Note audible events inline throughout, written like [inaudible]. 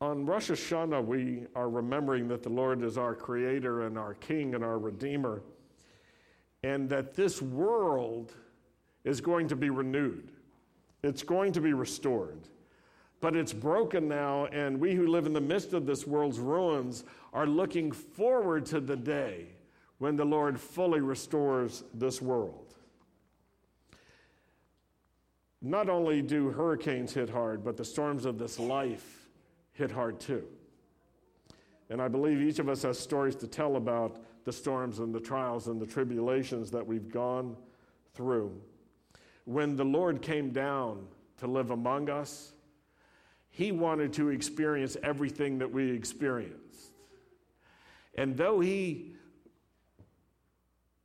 On Rosh Hashanah, we are remembering that the Lord is our creator and our king and our redeemer, and that this world is going to be renewed. It's going to be restored. But it's broken now, and we who live in the midst of this world's ruins are looking forward to the day when the Lord fully restores this world. Not only do hurricanes hit hard, but the storms of this life hit hard too. And I believe each of us has stories to tell about the storms and the trials and the tribulations that we've gone through. When the Lord came down to live among us, He wanted to experience everything that we experienced. And though He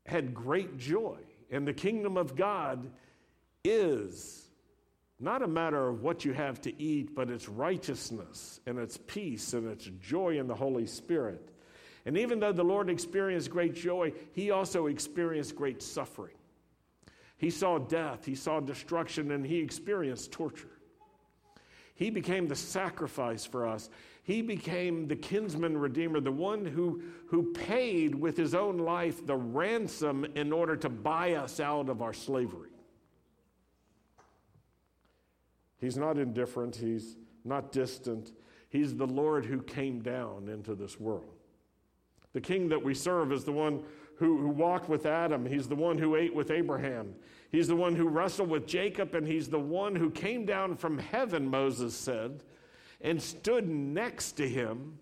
had great joy, and the kingdom of God is not a matter of what you have to eat, but it's righteousness and it's peace and it's joy in the Holy Spirit. And even though the Lord experienced great joy, he also experienced great suffering. He saw death, he saw destruction, and he experienced torture. He became the sacrifice for us. He became the kinsman redeemer, the one who, who paid with his own life the ransom in order to buy us out of our slavery. He's not indifferent, He's not distant. He's the Lord who came down into this world. The king that we serve is the one who, who walked with Adam. He's the one who ate with Abraham. He's the one who wrestled with Jacob, and he's the one who came down from heaven, Moses said, and stood next to him.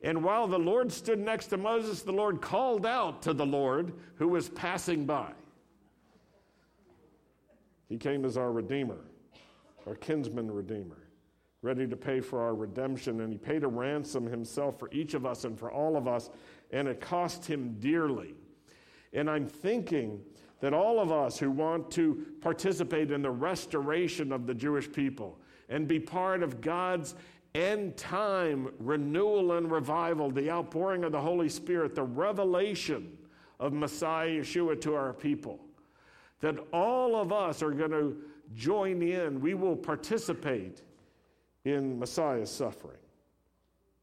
And while the Lord stood next to Moses, the Lord called out to the Lord who was passing by. He came as our Redeemer our kinsman redeemer, ready to pay for our redemption. And he paid a ransom himself for each of us and for all of us, and it cost him dearly. And I'm thinking that all of us who want to participate in the restoration of the Jewish people and be part of God's end time renewal and revival, the outpouring of the Holy Spirit, the revelation of Messiah Yeshua to our people, that all of us are going to join in, we will participate in Messiah's suffering.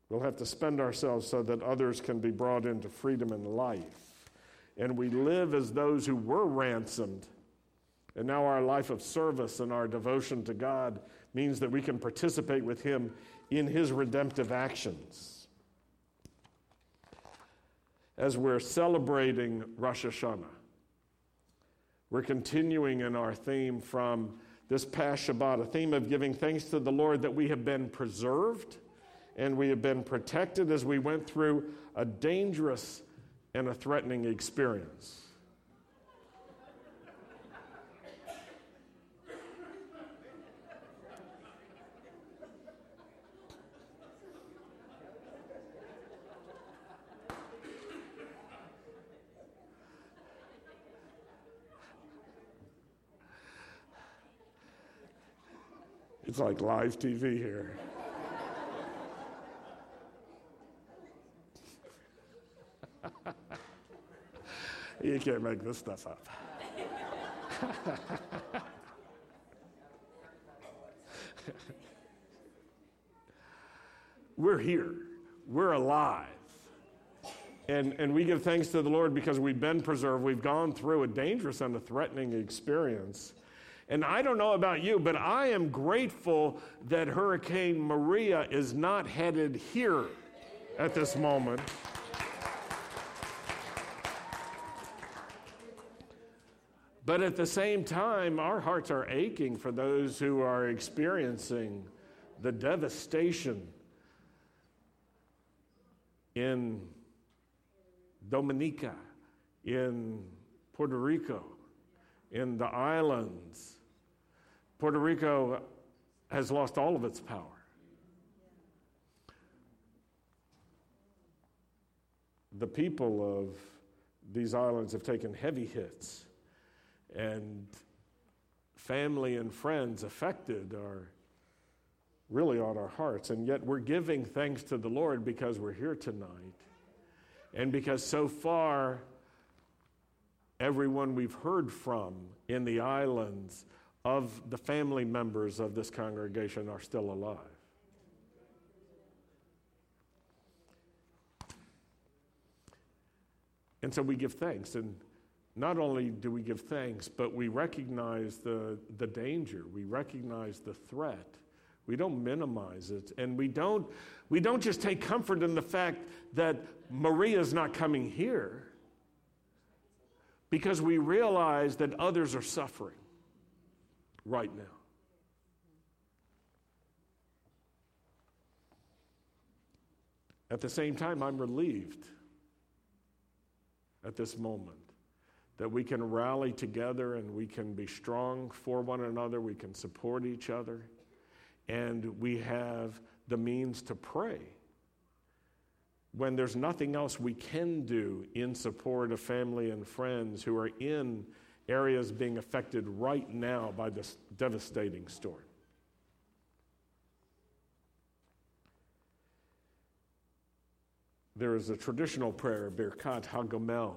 We'll have to spend ourselves so that others can be brought into freedom and life. And we live as those who were ransomed. And now our life of service and our devotion to God means that we can participate with Him in His redemptive actions. As we're celebrating Rosh Hashanah, we're continuing in our theme from this past Shabbat, a theme of giving thanks to the Lord that we have been preserved and we have been protected as we went through a dangerous and a threatening experience. It's like live TV here. [laughs] you can't make this stuff up. [laughs] We're here. We're alive. And, and we give thanks to the Lord because we've been preserved. We've gone through a dangerous and a threatening experience. And I don't know about you, but I am grateful that Hurricane Maria is not headed here at this moment. But at the same time, our hearts are aching for those who are experiencing the devastation in Dominica, in Puerto Rico, in the islands, Puerto Rico has lost all of its power. The people of these islands have taken heavy hits, and family and friends affected are really on our hearts. And yet we're giving thanks to the Lord because we're here tonight. And because so far, everyone we've heard from in the islands of the family members of this congregation are still alive. And so we give thanks. And not only do we give thanks, but we recognize the, the danger, we recognize the threat. We don't minimize it. And we don't, we don't just take comfort in the fact that Maria's not coming here because we realize that others are suffering right now. At the same time, I'm relieved at this moment that we can rally together and we can be strong for one another, we can support each other, and we have the means to pray when there's nothing else we can do in support of family and friends who are in areas being affected right now by this devastating storm. There is a traditional prayer, Birkat Hagomel,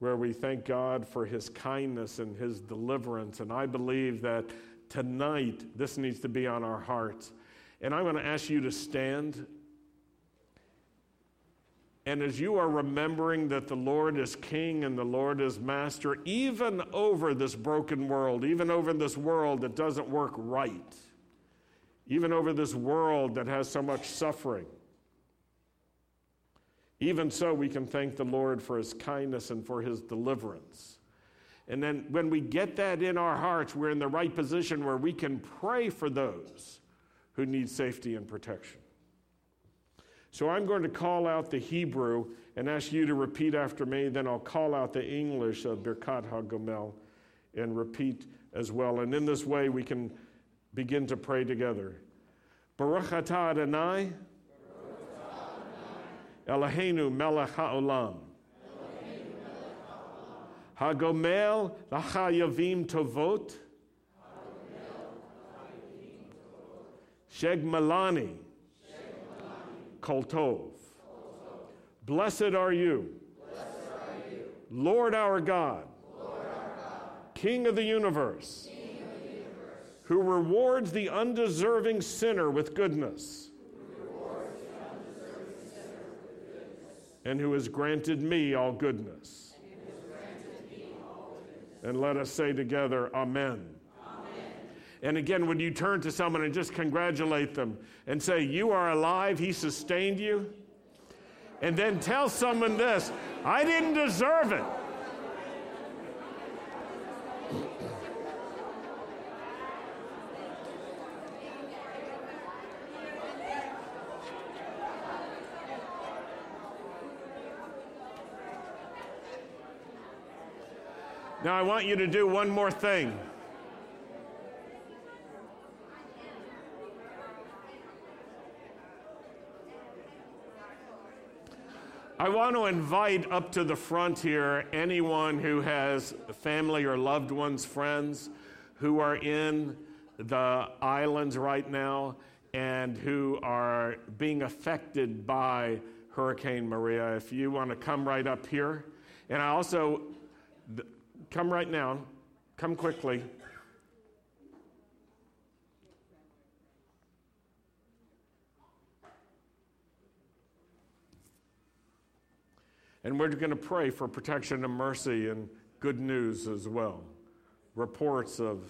where we thank God for his kindness and his deliverance. And I believe that tonight this needs to be on our hearts. And I'm going to ask you to stand. And as you are remembering that the Lord is King and the Lord is Master, even over this broken world, even over this world that doesn't work right, even over this world that has so much suffering, even so, we can thank the Lord for his kindness and for his deliverance. And then when we get that in our hearts, we're in the right position where we can pray for those who need safety and protection. So I'm going to call out the Hebrew and ask you to repeat after me. Then I'll call out the English of Birkat HaGomel and repeat as well. And in this way, we can begin to pray together. Baruch atah Adonai. Eloheinu melech ha'olam. Hagomel l'chayavim tovot. Sheg malani. Kol tov. Blessed are you. Lord our God. King of the universe. Who rewards the undeserving sinner with goodness and who has granted me all goodness. And let us say together, Amen. And again, when you turn to someone and just congratulate them and say, You are alive, He sustained you. And then tell someone this I didn't deserve it. Now, I want you to do one more thing. I want to invite up to the front here anyone who has family or loved ones, friends who are in the islands right now and who are being affected by Hurricane Maria. If you want to come right up here. And I also, Come right now. Come quickly. And we're going to pray for protection and mercy and good news as well. Reports of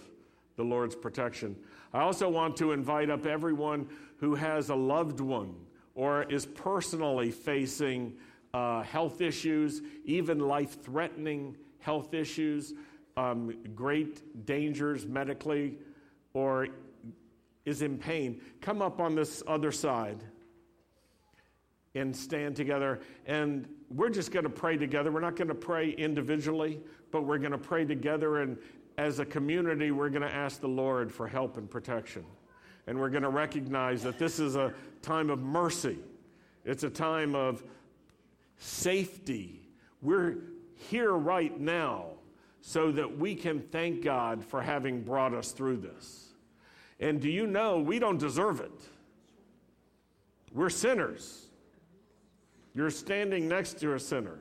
the Lord's protection. I also want to invite up everyone who has a loved one or is personally facing uh, health issues, even life threatening health issues, um, great dangers medically, or is in pain, come up on this other side and stand together. And we're just going to pray together. We're not going to pray individually, but we're going to pray together. And as a community, we're going to ask the Lord for help and protection. And we're going to recognize that this is a time of mercy, it's a time of safety. We're here right now so that we can thank God for having brought us through this. And do you know we don't deserve it? We're sinners. You're standing next to a sinner.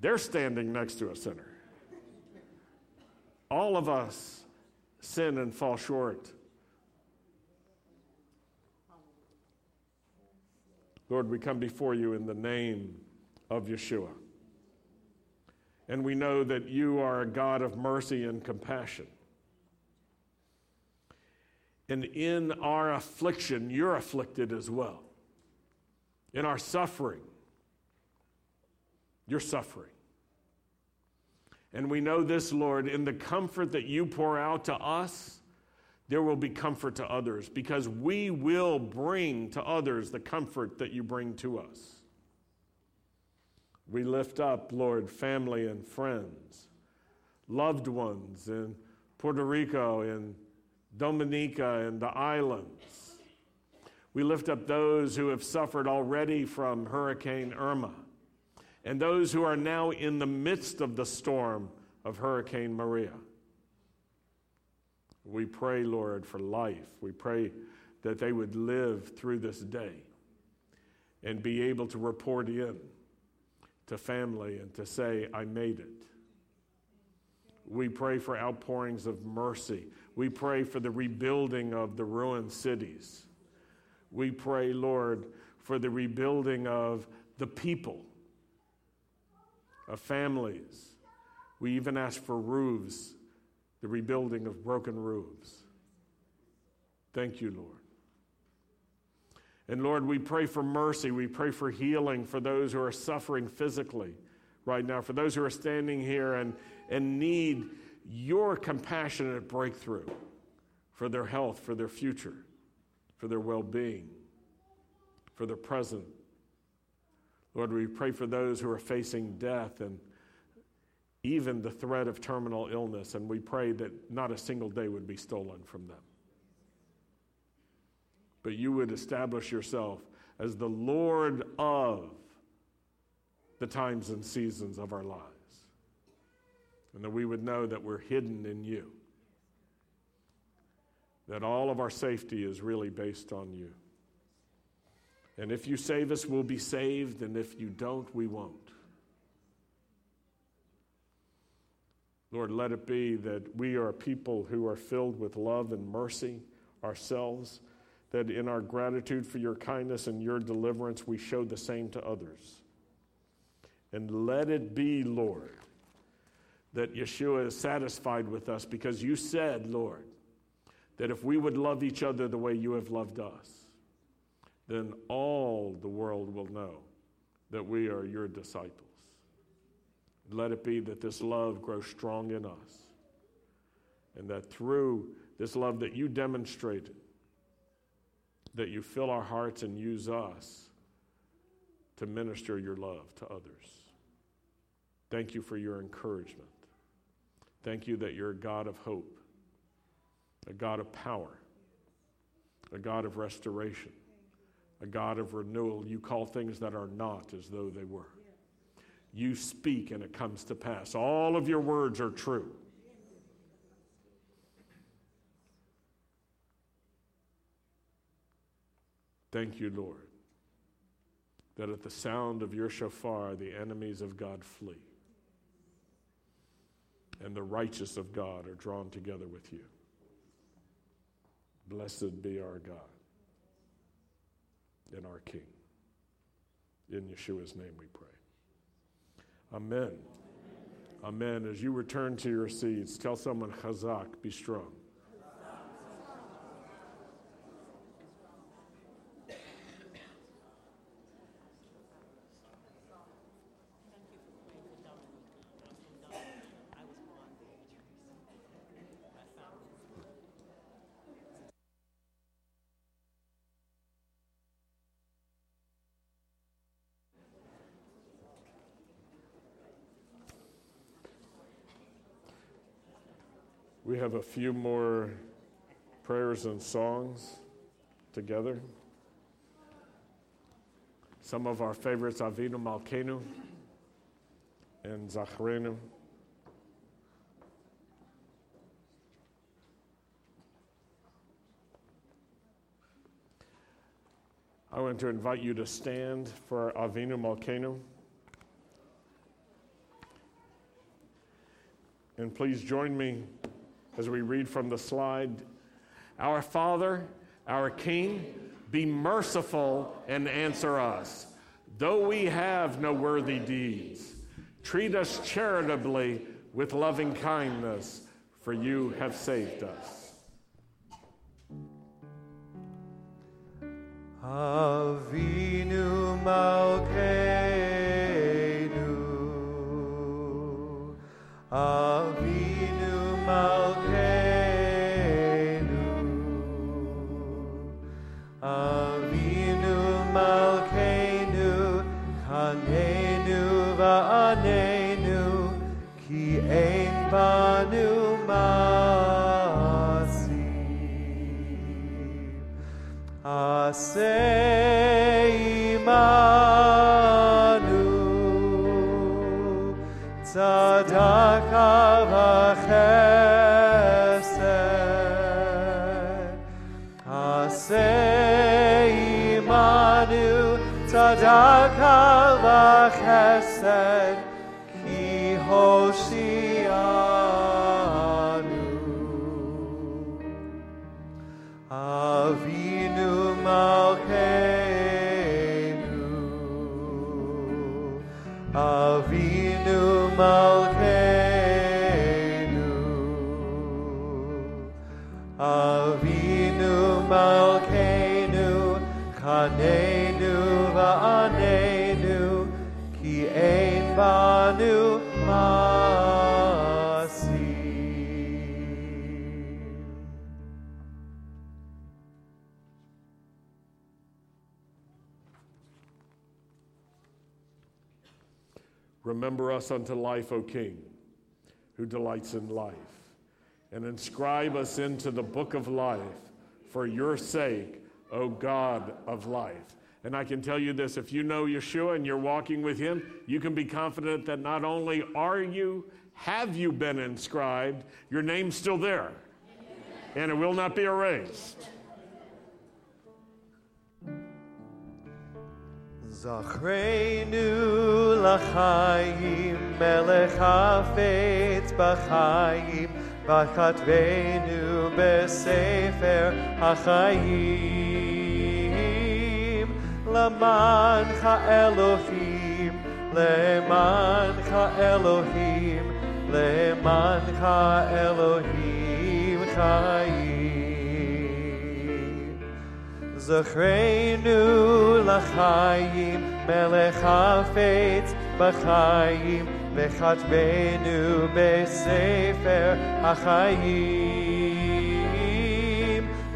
They're standing next to a sinner. All of us sin and fall short. Lord, we come before you in the name of Yeshua. And we know that you are a God of mercy and compassion. And in our affliction, you're afflicted as well. In our suffering, you're suffering. And we know this, Lord, in the comfort that you pour out to us, there will be comfort to others because we will bring to others the comfort that you bring to us. We lift up, Lord, family and friends, loved ones in Puerto Rico, in Dominica, and the islands. We lift up those who have suffered already from Hurricane Irma and those who are now in the midst of the storm of Hurricane Maria. We pray, Lord, for life. We pray that they would live through this day and be able to report in to family and to say, I made it. We pray for outpourings of mercy. We pray for the rebuilding of the ruined cities. We pray, Lord, for the rebuilding of the people of families. We even ask for roofs, the rebuilding of broken roofs. Thank you, Lord. And Lord, we pray for mercy. We pray for healing for those who are suffering physically right now, for those who are standing here and, and need your compassionate breakthrough for their health, for their future, for their well being, for their present Lord, we pray for those who are facing death and even the threat of terminal illness, and we pray that not a single day would be stolen from them. But you would establish yourself as the Lord of the times and seasons of our lives. And that we would know that we're hidden in you. That all of our safety is really based on you. And if you save us, we'll be saved, and if you don't, we won't. Lord, let it be that we are a people who are filled with love and mercy ourselves, that in our gratitude for your kindness and your deliverance, we show the same to others. And let it be, Lord, that Yeshua is satisfied with us because you said, Lord, that if we would love each other the way you have loved us, then all the world will know that we are your disciples. Let it be that this love grows strong in us, and that through this love that you demonstrated, that you fill our hearts and use us to minister your love to others. Thank you for your encouragement. Thank you that you're a God of hope, a God of power, a God of restoration a God of renewal. You call things that are not as though they were. You speak and it comes to pass. All of your words are true. Thank you, Lord, that at the sound of your shofar, the enemies of God flee, and the righteous of God are drawn together with you. Blessed be our God and our King. In Yeshua's name we pray. Amen. Amen. As you return to your seats, tell someone, Chazak, be strong. We have a few more prayers and songs together. Some of our favorites, Avinu Malkenu and Zachrenu. I want to invite you to stand for Avinu Malkenu. And please join me as we read from the slide Our Father, our King, be merciful and answer us. Though we have no worthy deeds, treat us charitably with loving kindness, for you have saved us. Avinu Malkeinu Ki Ein Banu Avinu Malkeinu Kanenu Va'anenu Ki Ein Banu Remember us unto life, O King, who delights in life, and inscribe us into the book of life for your sake, O God of life. And I can tell you this if you know Yeshua and you're walking with him, you can be confident that not only are you, have you been inscribed, your name's still there, and it will not be erased. Zachreinu l'chaim, melech hafetz b'chaim, וכתבנו בספר החיים. למענך אלוהים, למענך אלוהים, למענך אלוהים חיים. זכרנו לחיים, מלך חפץ בחיים, וכתבנו בספר החיים.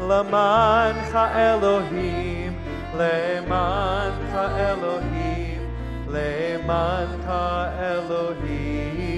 למענך אלוהים, למענך אלוהים, למענך אלוהים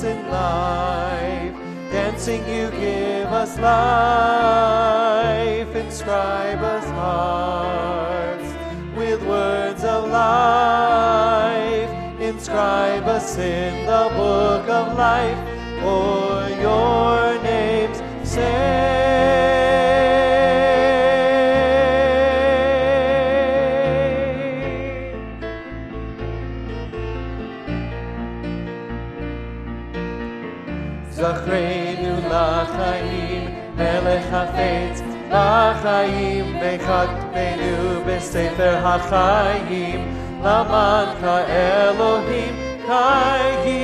delights in life. Dancing, you give us life, inscribe us hearts with words of life. Inscribe us in the book of life for your name's sake. זכרנו לחיים, מלך חפץ לחיים, וכתבנו בספר החיים, למענך אלוהים חיים.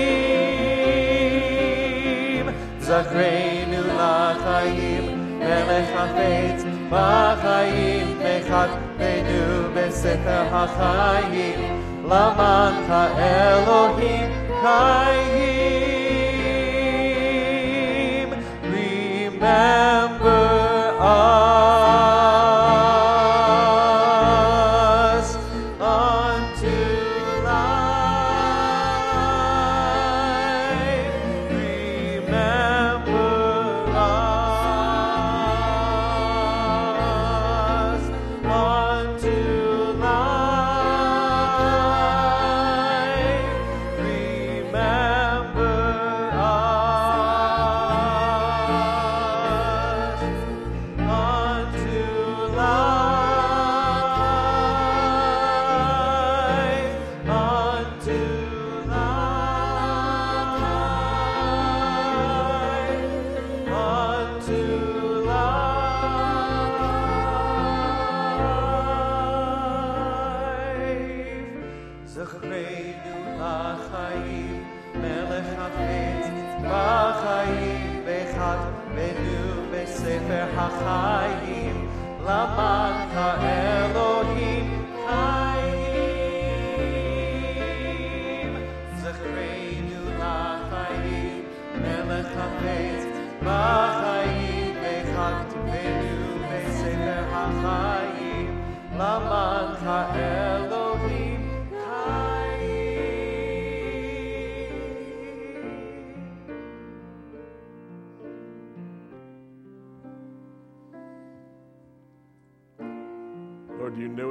זכרנו לחיים, מלך חפץ בחיים נכתבנו בספר החיים, למענך אלוהים חיים. Remember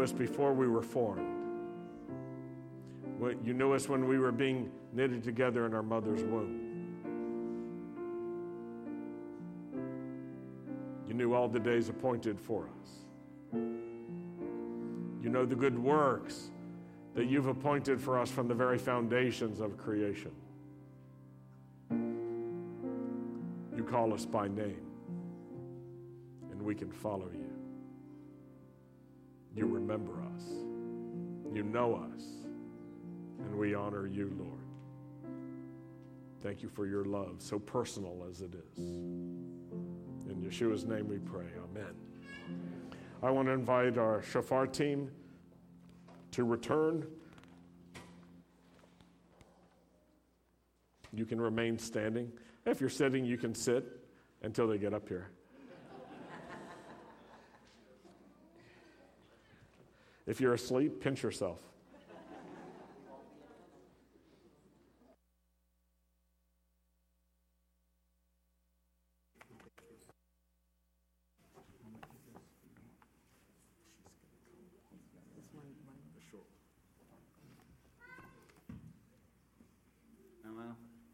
us before we were formed. You knew us when we were being knitted together in our mother's womb. You knew all the days appointed for us. You know the good works that you've appointed for us from the very foundations of creation. You call us by name, and we can follow you. You remember us. You know us. And we honor you, Lord. Thank you for your love, so personal as it is. In Yeshua's name we pray. Amen. I want to invite our shofar team to return. You can remain standing. If you're sitting, you can sit until they get up here. If you're asleep, pinch yourself.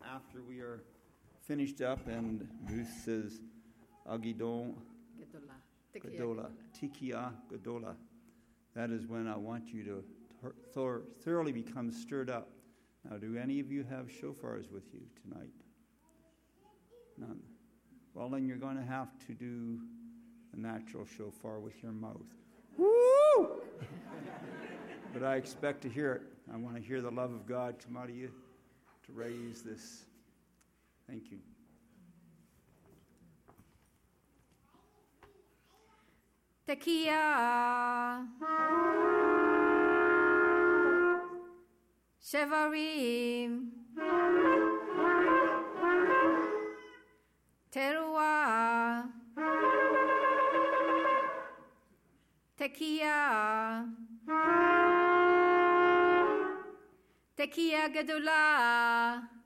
After we are finished up and Ruth says, Agidon Gadola, Tikia Gadola, that is when I want you to thor- thoroughly become stirred up. Now, do any of you have shofars with you tonight? None. Well, then you're going to have to do a natural shofar with your mouth. Woo! [laughs] but I expect to hear it. I want to hear the love of God come out of you to raise this. Thank you. Tekiah. Shevarim. Teruah. Tekiah. Tekiah Gedulah.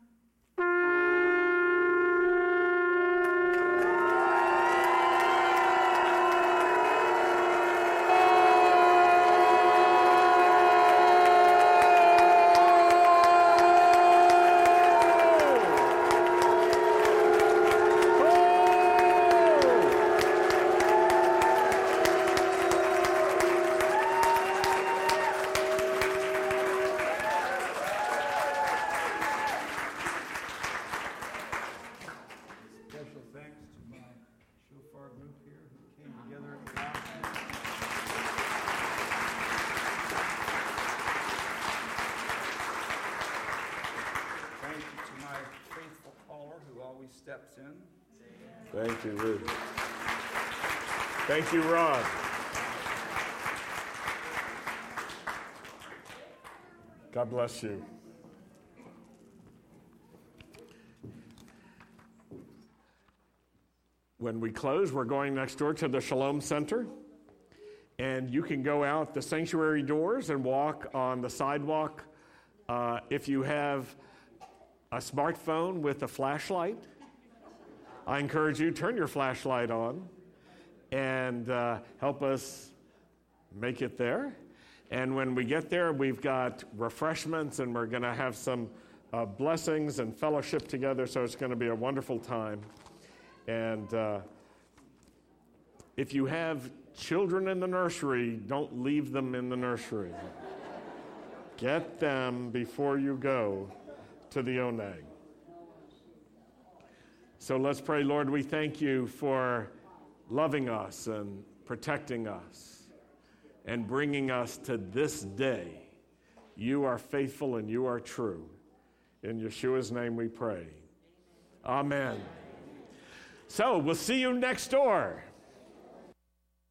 Thank you, Ruth. Thank you, Rod. God bless you. When we close, we're going next door to the Shalom Center. And you can go out the sanctuary doors and walk on the sidewalk. Uh, if you have a smartphone with a flashlight, I encourage you turn your flashlight on and uh, help us make it there. And when we get there, we've got refreshments and we're going to have some uh, blessings and fellowship together. So it's going to be a wonderful time. And uh, if you have children in the nursery, don't leave them in the nursery. Get them before you go to the Oneg. So let's pray, Lord, we thank you for loving us and protecting us and bringing us to this day. You are faithful and you are true. In Yeshua's name we pray. Amen. So we'll see you next door.